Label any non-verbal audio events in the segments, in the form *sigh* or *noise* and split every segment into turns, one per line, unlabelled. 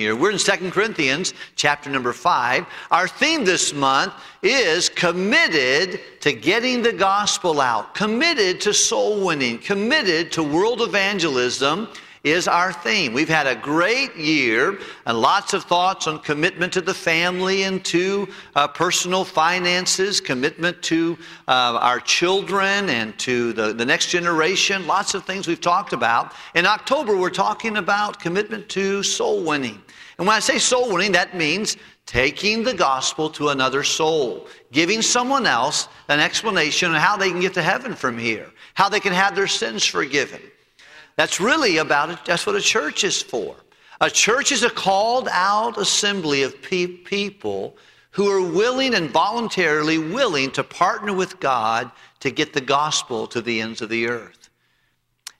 Here. We're in 2 Corinthians chapter number 5. Our theme this month is committed to getting the gospel out, committed to soul winning, committed to world evangelism is our theme. We've had a great year and lots of thoughts on commitment to the family and to uh, personal finances, commitment to uh, our children and to the, the next generation. Lots of things we've talked about. In October, we're talking about commitment to soul winning. And when I say soul winning, that means taking the gospel to another soul, giving someone else an explanation on how they can get to heaven from here, how they can have their sins forgiven. That's really about it. That's what a church is for. A church is a called out assembly of pe- people who are willing and voluntarily willing to partner with God to get the gospel to the ends of the earth.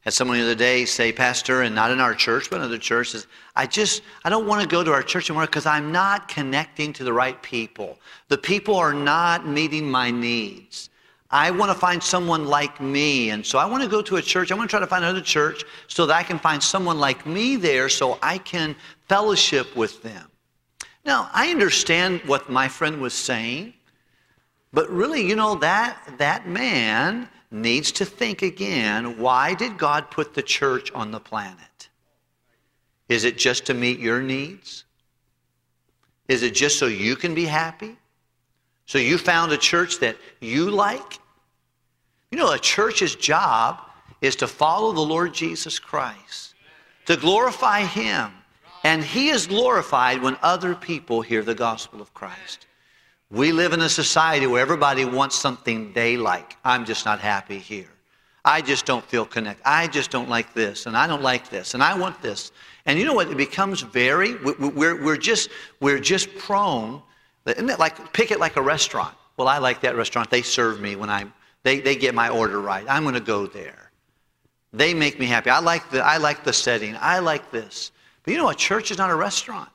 Had someone the other day say, Pastor, and not in our church, but in other churches, I just, I don't want to go to our church anymore because I'm not connecting to the right people. The people are not meeting my needs. I want to find someone like me. And so I want to go to a church. I want to try to find another church so that I can find someone like me there so I can fellowship with them. Now, I understand what my friend was saying, but really, you know, that, that man needs to think again why did God put the church on the planet? Is it just to meet your needs? Is it just so you can be happy? So you found a church that you like? You know, a church's job is to follow the Lord Jesus Christ, to glorify Him. And He is glorified when other people hear the gospel of Christ. We live in a society where everybody wants something they like. I'm just not happy here. I just don't feel connected. I just don't like this, and I don't like this, and I want this. And you know what? It becomes very, we're, we're, just, we're just prone isn't like, pick it like a restaurant. Well, I like that restaurant. They serve me when I'm, they, they get my order right. I'm going to go there. They make me happy. I like, the, I like the setting. I like this. But you know, a church is not a restaurant.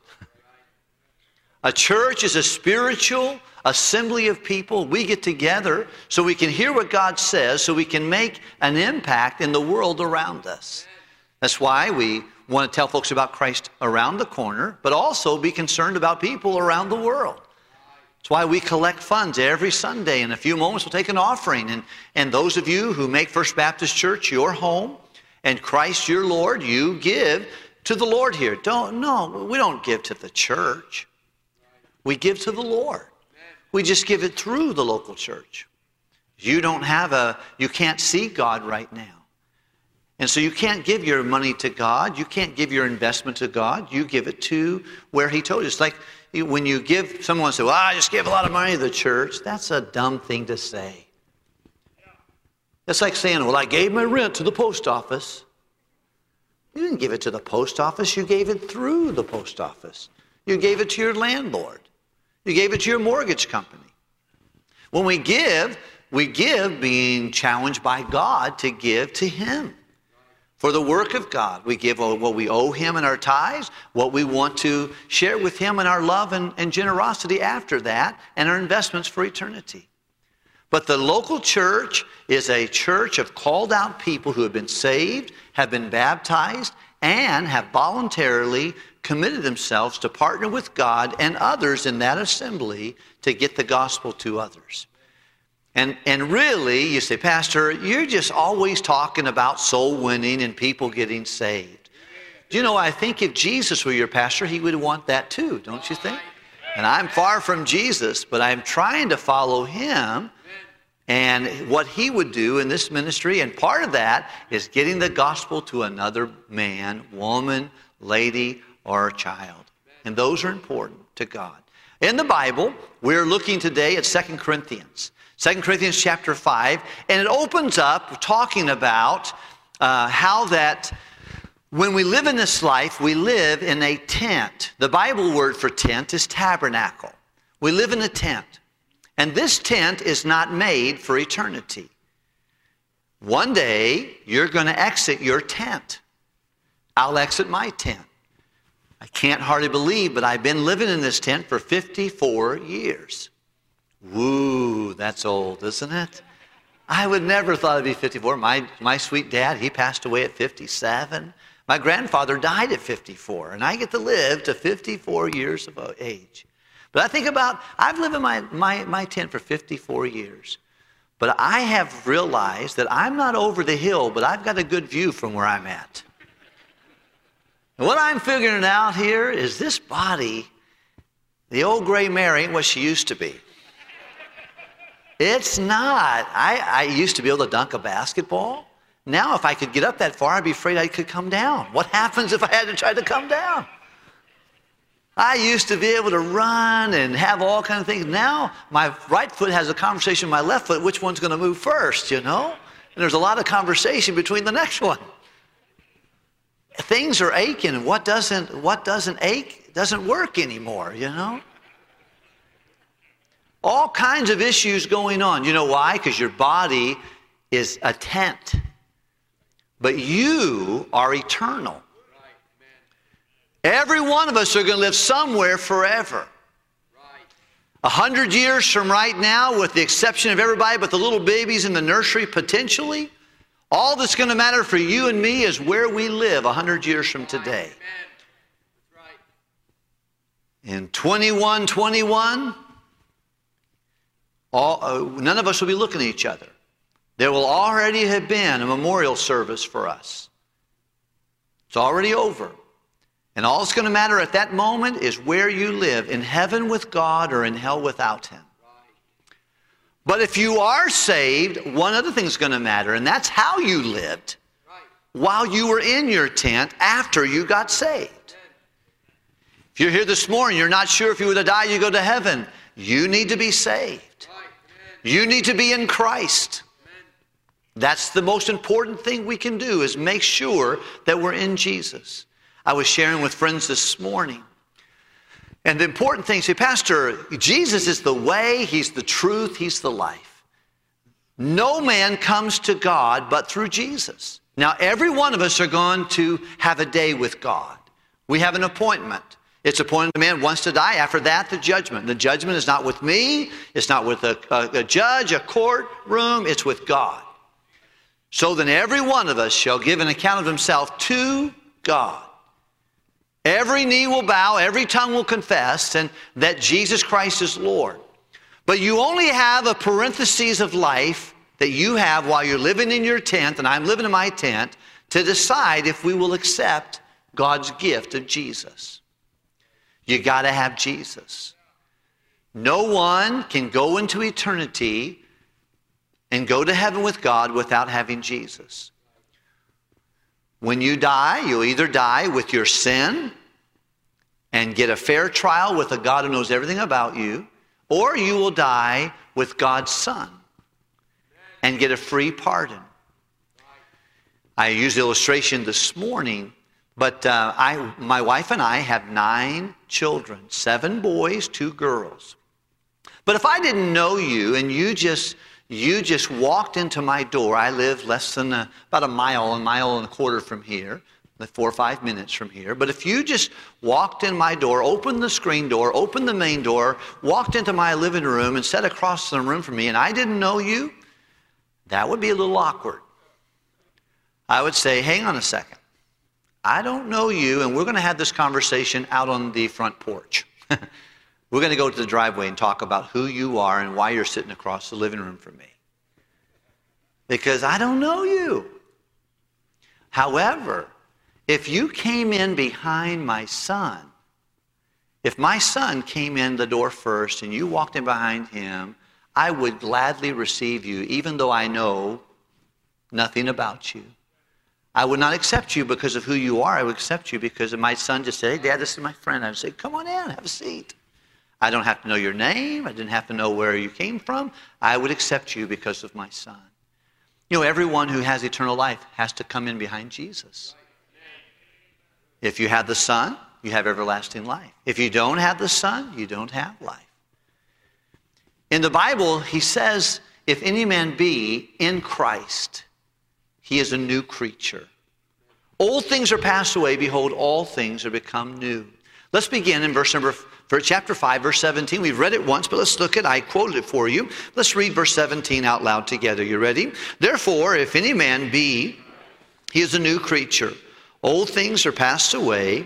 A church is a spiritual assembly of people. We get together so we can hear what God says, so we can make an impact in the world around us. That's why we want to tell folks about Christ around the corner, but also be concerned about people around the world. That's why we collect funds every Sunday. In a few moments, we'll take an offering. And, and those of you who make First Baptist Church your home and Christ your Lord, you give to the Lord here. Don't, no, we don't give to the church. We give to the Lord. We just give it through the local church. You don't have a, you can't see God right now. And so you can't give your money to God. You can't give your investment to God. You give it to where He told you. It's like when you give someone say, well, I just gave a lot of money to the church, that's a dumb thing to say. It's like saying, well, I gave my rent to the post office. You didn't give it to the post office, you gave it through the post office. You gave it to your landlord. You gave it to your mortgage company. When we give, we give being challenged by God to give to Him for the work of God. We give what we owe Him in our tithes, what we want to share with Him in our love and, and generosity after that, and our investments for eternity. But the local church is a church of called out people who have been saved, have been baptized, and have voluntarily committed themselves to partner with God and others in that assembly to get the gospel to others. And, and really, you say, Pastor, you're just always talking about soul winning and people getting saved. Do you know, I think if Jesus were your pastor, he would want that too, don't you think? And I'm far from Jesus, but I'm trying to follow him and what he would do in this ministry. And part of that is getting the gospel to another man, woman, lady, or child. And those are important to God. In the Bible, we're looking today at Second Corinthians. 2 Corinthians chapter 5, and it opens up talking about uh, how that when we live in this life, we live in a tent. The Bible word for tent is tabernacle. We live in a tent. And this tent is not made for eternity. One day, you're going to exit your tent. I'll exit my tent. I can't hardly believe, but I've been living in this tent for 54 years. Woo, that's old, isn't it? I would never thought I'd be 54. My, my sweet dad, he passed away at 57. My grandfather died at 54, and I get to live to 54 years of age. But I think about, I've lived in my, my, my tent for 54 years. But I have realized that I'm not over the hill, but I've got a good view from where I'm at. And what I'm figuring out here is this body, the old gray mare ain't what she used to be. It's not. I, I used to be able to dunk a basketball. Now, if I could get up that far, I'd be afraid I could come down. What happens if I had to try to come down? I used to be able to run and have all kinds of things. Now, my right foot has a conversation with my left foot, which one's going to move first, you know? And there's a lot of conversation between the next one. Things are aching, what doesn't, what doesn't ache doesn't work anymore, you know? All kinds of issues going on. You know why? Because your body is a tent, but you are eternal. Every one of us are going to live somewhere forever. A hundred years from right now, with the exception of everybody but the little babies in the nursery, potentially, all that's going to matter for you and me is where we live a hundred years from today. In 2121, all, uh, none of us will be looking at each other. There will already have been a memorial service for us. It's already over. And all that's going to matter at that moment is where you live in heaven with God or in hell without Him. But if you are saved, one other thing's going to matter, and that's how you lived while you were in your tent after you got saved. If you're here this morning, you're not sure if you were to die, you go to heaven. You need to be saved. You need to be in Christ. That's the most important thing we can do is make sure that we're in Jesus. I was sharing with friends this morning. And the important thing, say, Pastor, Jesus is the way, He's the truth, He's the life. No man comes to God but through Jesus. Now, every one of us are going to have a day with God. We have an appointment. It's appointed a man wants to die. After that, the judgment. The judgment is not with me, it's not with a, a, a judge, a courtroom, it's with God. So then, every one of us shall give an account of himself to God. Every knee will bow, every tongue will confess, and that Jesus Christ is Lord. But you only have a parenthesis of life that you have while you're living in your tent, and I'm living in my tent, to decide if we will accept God's gift of Jesus. You got to have Jesus. No one can go into eternity and go to heaven with God without having Jesus. When you die, you'll either die with your sin and get a fair trial with a God who knows everything about you, or you will die with God's Son and get a free pardon. I used the illustration this morning, but uh, I, my wife and I have nine children seven boys, two girls. But if I didn't know you and you just you just walked into my door. I live less than a, about a mile, a mile and a quarter from here, four or five minutes from here. But if you just walked in my door, opened the screen door, opened the main door, walked into my living room, and sat across the room from me, and I didn't know you, that would be a little awkward. I would say, hang on a second. I don't know you, and we're going to have this conversation out on the front porch. *laughs* We're going to go to the driveway and talk about who you are and why you're sitting across the living room from me. Because I don't know you. However, if you came in behind my son, if my son came in the door first and you walked in behind him, I would gladly receive you, even though I know nothing about you. I would not accept you because of who you are. I would accept you because of my son just said, Hey, Dad, this is my friend. I would say, Come on in, have a seat. I don't have to know your name. I didn't have to know where you came from. I would accept you because of my son. You know, everyone who has eternal life has to come in behind Jesus. If you have the Son, you have everlasting life. If you don't have the Son, you don't have life. In the Bible, he says, if any man be in Christ, he is a new creature. Old things are passed away. Behold, all things are become new. Let's begin in verse number chapter 5, verse 17. We've read it once, but let's look at I quoted it for you. Let's read verse 17 out loud together. You ready? Therefore, if any man be, he is a new creature. Old things are passed away.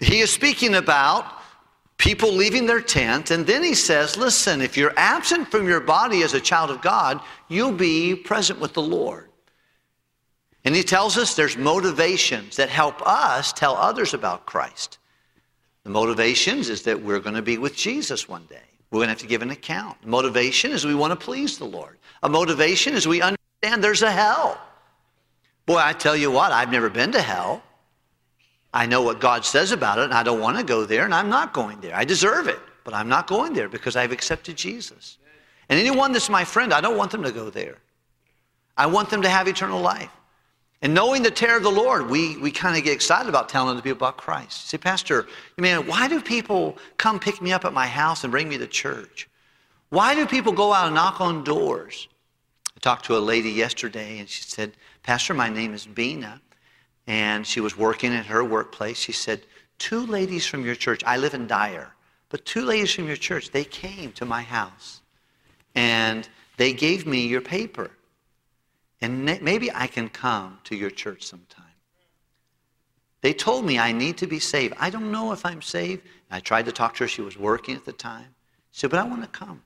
He is speaking about people leaving their tent, and then he says, Listen, if you're absent from your body as a child of God, you'll be present with the Lord. And he tells us there's motivations that help us tell others about Christ. The motivations is that we're going to be with Jesus one day. We're going to have to give an account. Motivation is we want to please the Lord. A motivation is we understand there's a hell. Boy, I tell you what, I've never been to hell. I know what God says about it, and I don't want to go there, and I'm not going there. I deserve it, but I'm not going there because I've accepted Jesus. And anyone that's my friend, I don't want them to go there. I want them to have eternal life. And knowing the terror of the Lord, we, we kind of get excited about telling the people about Christ. You say, Pastor, I mean, why do people come pick me up at my house and bring me to church? Why do people go out and knock on doors? I talked to a lady yesterday and she said, Pastor, my name is Bina. And she was working at her workplace. She said, Two ladies from your church, I live in Dyer, but two ladies from your church, they came to my house and they gave me your paper. And maybe I can come to your church sometime. They told me I need to be saved. I don't know if I'm saved. I tried to talk to her. She was working at the time. She said, But I want to come.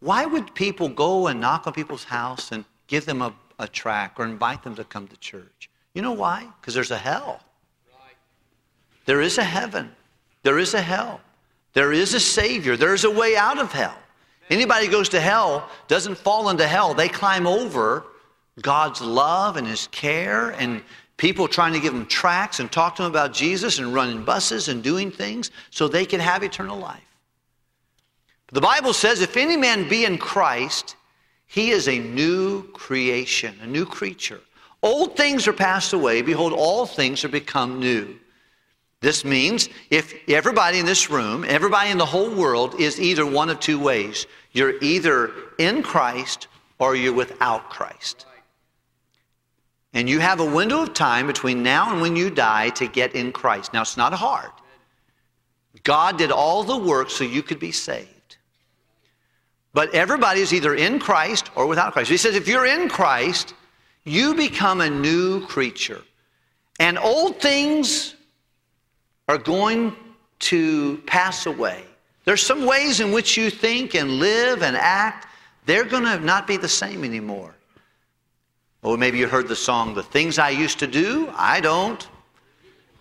Why would people go and knock on people's house and give them a, a track or invite them to come to church? You know why? Because there's a hell. There is a heaven. There is a hell. There is a Savior. There is a way out of hell. Anybody who goes to hell doesn't fall into hell. They climb over God's love and His care and people trying to give them tracts and talk to them about Jesus and running buses and doing things so they can have eternal life. The Bible says, if any man be in Christ, he is a new creation, a new creature. Old things are passed away. Behold, all things are become new. This means if everybody in this room, everybody in the whole world is either one of two ways. You're either in Christ or you're without Christ. And you have a window of time between now and when you die to get in Christ. Now, it's not hard. God did all the work so you could be saved. But everybody is either in Christ or without Christ. He says if you're in Christ, you become a new creature. And old things are going to pass away. There's some ways in which you think and live and act, they're going to not be the same anymore. Or maybe you heard the song, The Things I Used to Do, I don't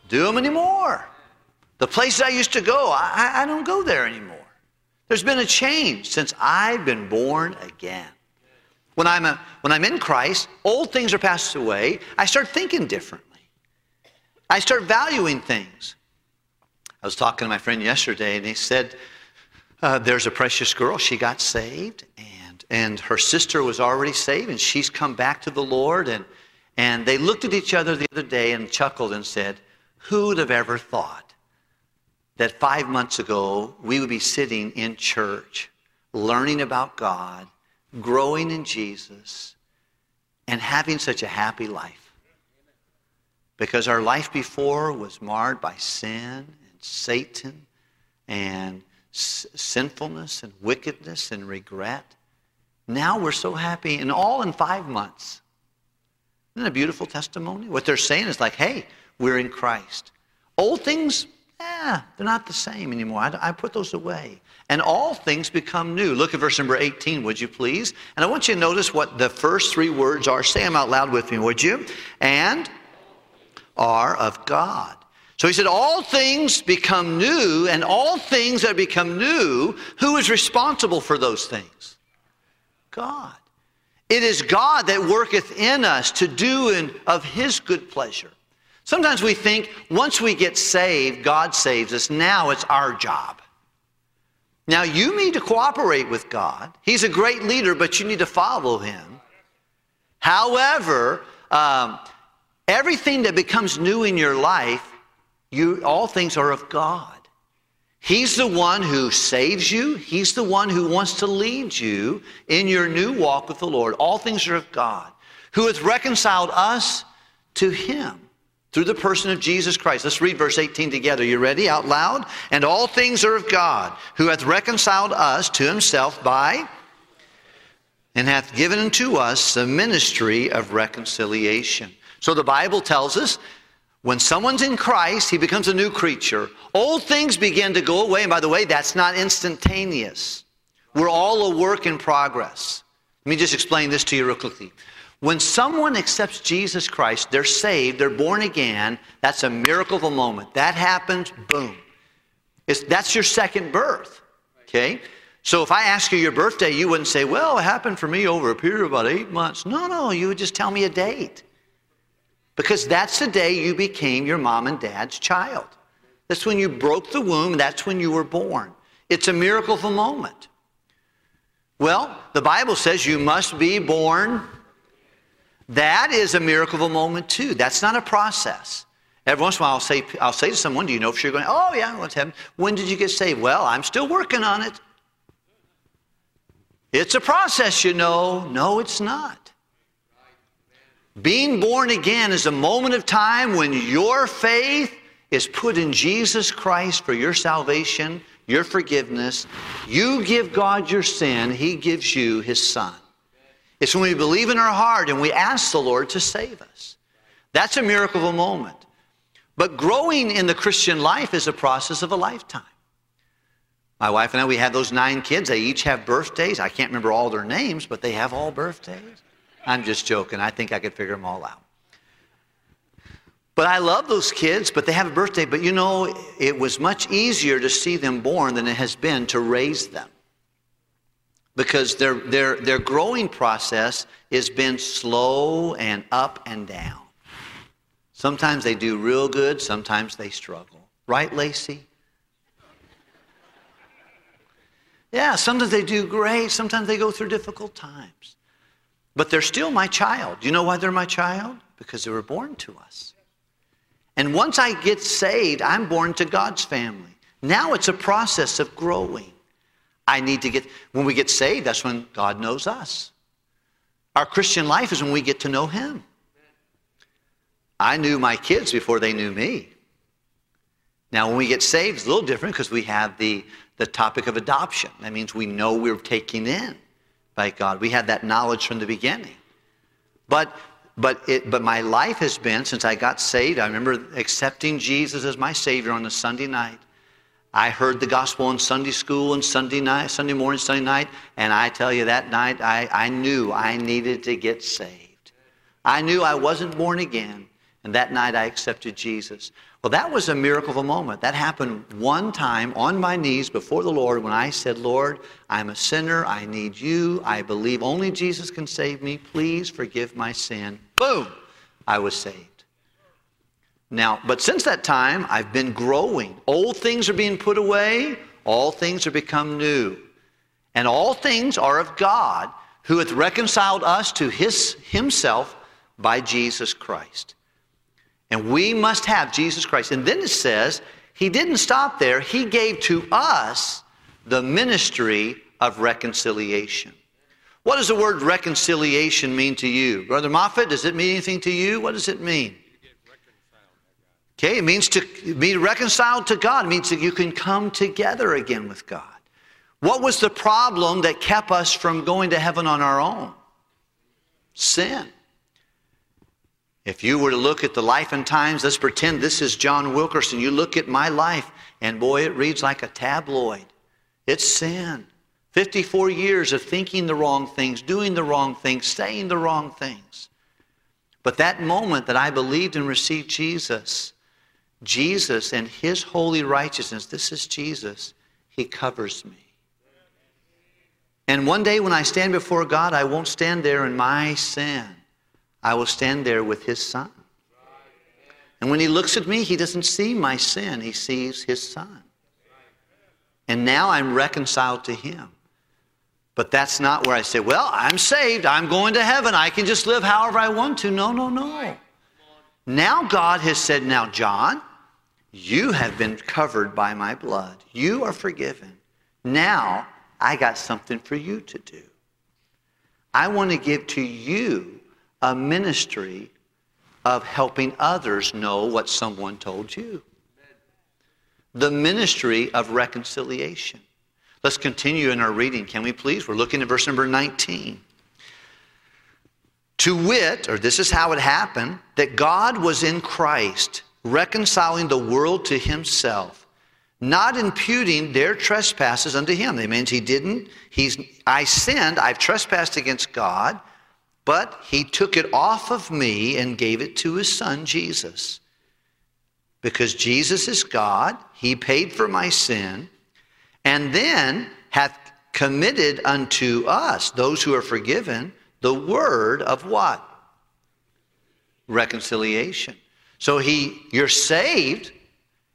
do them anymore. The places I used to go, I, I don't go there anymore. There's been a change since I've been born again. When I'm, a, when I'm in Christ, old things are passed away. I start thinking differently. I start valuing things. I was talking to my friend yesterday, and he said, uh, There's a precious girl. She got saved, and, and her sister was already saved, and she's come back to the Lord. And, and they looked at each other the other day and chuckled and said, Who would have ever thought that five months ago we would be sitting in church learning about God growing in Jesus, and having such a happy life. Because our life before was marred by sin and Satan and s- sinfulness and wickedness and regret. Now we're so happy, and all in five months. Isn't that a beautiful testimony? What they're saying is like, hey, we're in Christ. Old things, yeah, they're not the same anymore. I, I put those away and all things become new. Look at verse number 18, would you please? And I want you to notice what the first three words are. Say them out loud with me, would you? And are of God. So he said, All things become new, and all things that become new, who is responsible for those things? God. It is God that worketh in us to do in, of his good pleasure. Sometimes we think once we get saved, God saves us. Now it's our job. Now, you need to cooperate with God. He's a great leader, but you need to follow him. However, um, everything that becomes new in your life, you, all things are of God. He's the one who saves you. He's the one who wants to lead you in your new walk with the Lord. All things are of God, who has reconciled us to him through the person of Jesus Christ. Let's read verse 18 together. You ready? Out loud. And all things are of God, who hath reconciled us to himself by and hath given unto us the ministry of reconciliation. So the Bible tells us when someone's in Christ, he becomes a new creature. Old things begin to go away. And by the way, that's not instantaneous. We're all a work in progress. Let me just explain this to you real quickly. When someone accepts Jesus Christ, they're saved, they're born again, that's a miracle of a moment. That happens, boom. It's, that's your second birth. Okay? So if I ask you your birthday, you wouldn't say, well, it happened for me over a period of about eight months. No, no, you would just tell me a date. Because that's the day you became your mom and dad's child. That's when you broke the womb, that's when you were born. It's a miracle of a moment. Well, the Bible says you must be born. That is a miracle of a moment too. That's not a process. Every once in a while, I'll say, I'll say to someone, Do you know if you're going, Oh, yeah, what's happening? When did you get saved? Well, I'm still working on it. It's a process, you know. No, it's not. Being born again is a moment of time when your faith is put in Jesus Christ for your salvation, your forgiveness. You give God your sin, He gives you His Son. It's when we believe in our heart and we ask the Lord to save us. That's a miracle of a moment. But growing in the Christian life is a process of a lifetime. My wife and I, we had those nine kids. They each have birthdays. I can't remember all their names, but they have all birthdays. I'm just joking. I think I could figure them all out. But I love those kids, but they have a birthday. But you know, it was much easier to see them born than it has been to raise them. Because their, their, their growing process has been slow and up and down. Sometimes they do real good, sometimes they struggle. Right, Lacey? Yeah, sometimes they do great, sometimes they go through difficult times. But they're still my child. You know why they're my child? Because they were born to us. And once I get saved, I'm born to God's family. Now it's a process of growing. I need to get, when we get saved, that's when God knows us. Our Christian life is when we get to know Him. I knew my kids before they knew me. Now, when we get saved, it's a little different because we have the, the topic of adoption. That means we know we're taking in by God. We had that knowledge from the beginning. But but it, but my life has been since I got saved. I remember accepting Jesus as my Savior on a Sunday night. I heard the gospel in Sunday school and Sunday night, Sunday morning, Sunday night, and I tell you that night I, I knew I needed to get saved. I knew I wasn't born again, and that night I accepted Jesus. Well, that was a miracle of a moment. That happened one time on my knees before the Lord when I said, Lord, I'm a sinner. I need you. I believe only Jesus can save me. Please forgive my sin. Boom! I was saved. Now, but since that time, I've been growing. Old things are being put away, all things are become new. And all things are of God, who hath reconciled us to his, himself by Jesus Christ. And we must have Jesus Christ. And then it says, He didn't stop there, He gave to us the ministry of reconciliation. What does the word reconciliation mean to you? Brother Moffat, does it mean anything to you? What does it mean? Okay, it means to be reconciled to God. It means that you can come together again with God. What was the problem that kept us from going to heaven on our own? Sin. If you were to look at the life and times, let's pretend this is John Wilkerson. You look at my life, and boy, it reads like a tabloid. It's sin. 54 years of thinking the wrong things, doing the wrong things, saying the wrong things. But that moment that I believed and received Jesus, Jesus and His holy righteousness, this is Jesus, He covers me. And one day when I stand before God, I won't stand there in my sin. I will stand there with his son. And when he looks at me, he doesn't see my sin, he sees his son. And now I'm reconciled to him. But that's not where I say, well, I'm saved, I'm going to heaven, I can just live however I want to. No, no, no. Now God has said, now, John, you have been covered by my blood. You are forgiven. Now I got something for you to do. I want to give to you a ministry of helping others know what someone told you. The ministry of reconciliation. Let's continue in our reading, can we please? We're looking at verse number 19. To wit, or this is how it happened, that God was in Christ, reconciling the world to himself, not imputing their trespasses unto him. That means he didn't, he's, I sinned, I've trespassed against God, but he took it off of me and gave it to his son, Jesus. Because Jesus is God, he paid for my sin, and then hath committed unto us, those who are forgiven, the word of what? Reconciliation. So he, you're saved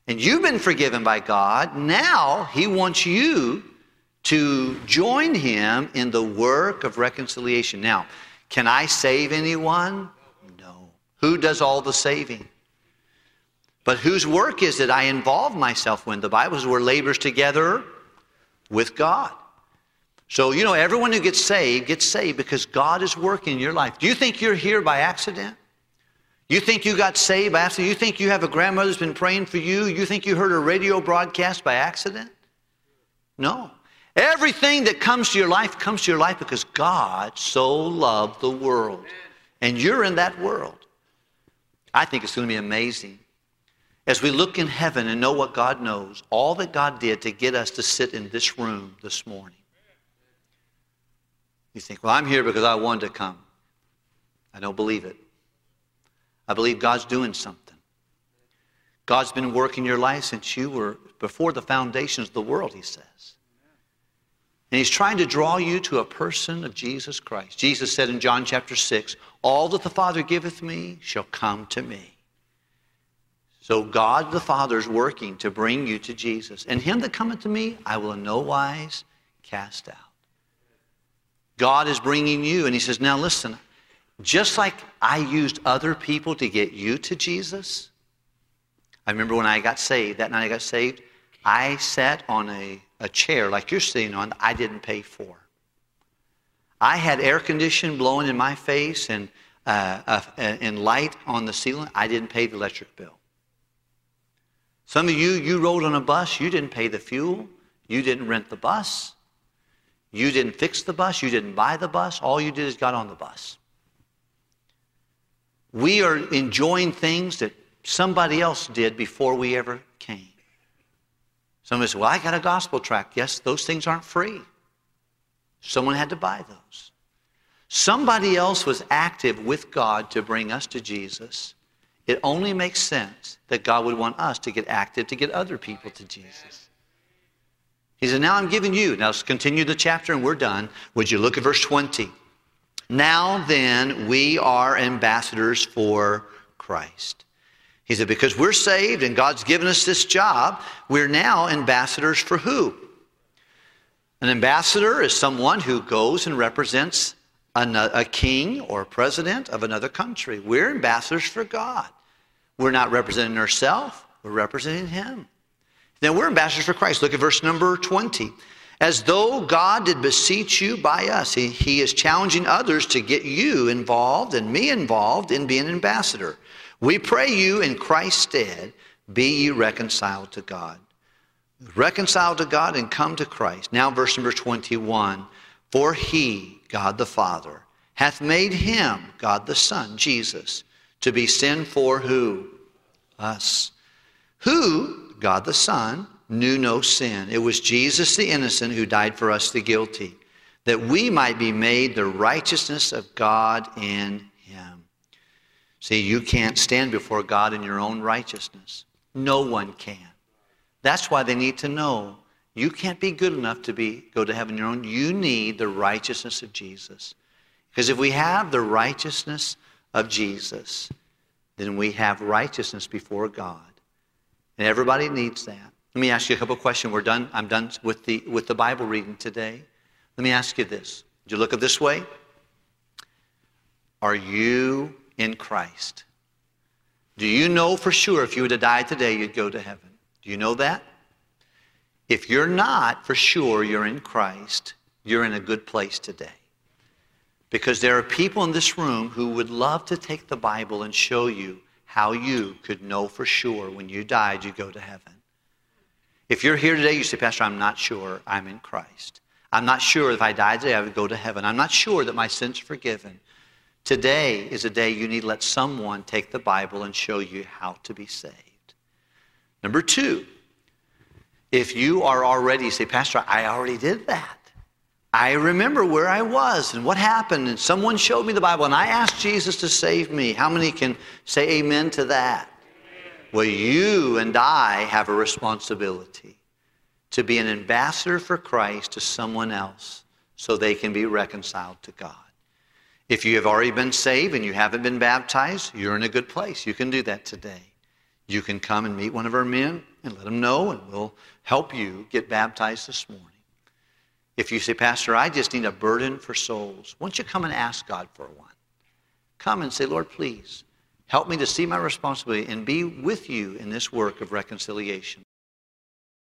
and you've been forgiven by God. Now he wants you to join him in the work of reconciliation. Now, can I save anyone? No. Who does all the saving? But whose work is it I involve myself in? The Bible says we're laborers together with God. So, you know, everyone who gets saved gets saved because God is working in your life. Do you think you're here by accident? You think you got saved accident? You think you have a grandmother who's been praying for you? You think you heard a radio broadcast by accident? No. Everything that comes to your life comes to your life because God so loved the world. And you're in that world. I think it's going to be amazing. As we look in heaven and know what God knows, all that God did to get us to sit in this room this morning. You think, well, I'm here because I wanted to come. I don't believe it. I believe God's doing something. God's been working your life since you were before the foundations of the world, he says. And he's trying to draw you to a person of Jesus Christ. Jesus said in John chapter 6, All that the Father giveth me shall come to me. So God the Father is working to bring you to Jesus. And him that cometh to me, I will in no wise cast out. God is bringing you, and He says, Now listen, just like I used other people to get you to Jesus, I remember when I got saved, that night I got saved, I sat on a, a chair like you're sitting on, I didn't pay for. I had air conditioning blowing in my face and, uh, uh, and light on the ceiling. I didn't pay the electric bill. Some of you, you rode on a bus, you didn't pay the fuel, you didn't rent the bus. You didn't fix the bus, you didn't buy the bus, all you did is got on the bus. We are enjoying things that somebody else did before we ever came. Somebody says, Well, I got a gospel tract. Yes, those things aren't free. Someone had to buy those. Somebody else was active with God to bring us to Jesus. It only makes sense that God would want us to get active to get other people to Jesus. He said, Now I'm giving you. Now let's continue the chapter and we're done. Would you look at verse 20? Now then, we are ambassadors for Christ. He said, Because we're saved and God's given us this job, we're now ambassadors for who? An ambassador is someone who goes and represents a king or president of another country. We're ambassadors for God. We're not representing ourselves, we're representing Him. Now we're ambassadors for Christ. Look at verse number 20. As though God did beseech you by us. He, he is challenging others to get you involved and me involved in being an ambassador. We pray you in Christ's stead, be ye reconciled to God. Reconciled to God and come to Christ. Now, verse number 21 For he, God the Father, hath made him, God the Son, Jesus, to be sin for who? Us. Who God the Son, knew no sin. It was Jesus the innocent who died for us the guilty, that we might be made the righteousness of God in him. See, you can't stand before God in your own righteousness. No one can. That's why they need to know you can't be good enough to be go to heaven your own. You need the righteousness of Jesus. Because if we have the righteousness of Jesus, then we have righteousness before God. And everybody needs that. Let me ask you a couple questions. We're done. I'm done with the, with the Bible reading today. Let me ask you this. Did you look at this way? Are you in Christ? Do you know for sure if you were to die today, you'd go to heaven? Do you know that? If you're not for sure you're in Christ, you're in a good place today. Because there are people in this room who would love to take the Bible and show you how you could know for sure when you died you'd go to heaven. If you're here today, you say, Pastor, I'm not sure I'm in Christ. I'm not sure if I died today I would go to heaven. I'm not sure that my sins are forgiven. Today is a day you need to let someone take the Bible and show you how to be saved. Number two, if you are already, say, Pastor, I already did that. I remember where I was and what happened, and someone showed me the Bible, and I asked Jesus to save me. How many can say amen to that? Well, you and I have a responsibility to be an ambassador for Christ to someone else so they can be reconciled to God. If you have already been saved and you haven't been baptized, you're in a good place. You can do that today. You can come and meet one of our men and let them know, and we'll help you get baptized this morning. If you say, Pastor, I just need a burden for souls, why don't you come and ask God for one? Come and say, Lord, please help me to see my responsibility and be with you in this work of reconciliation.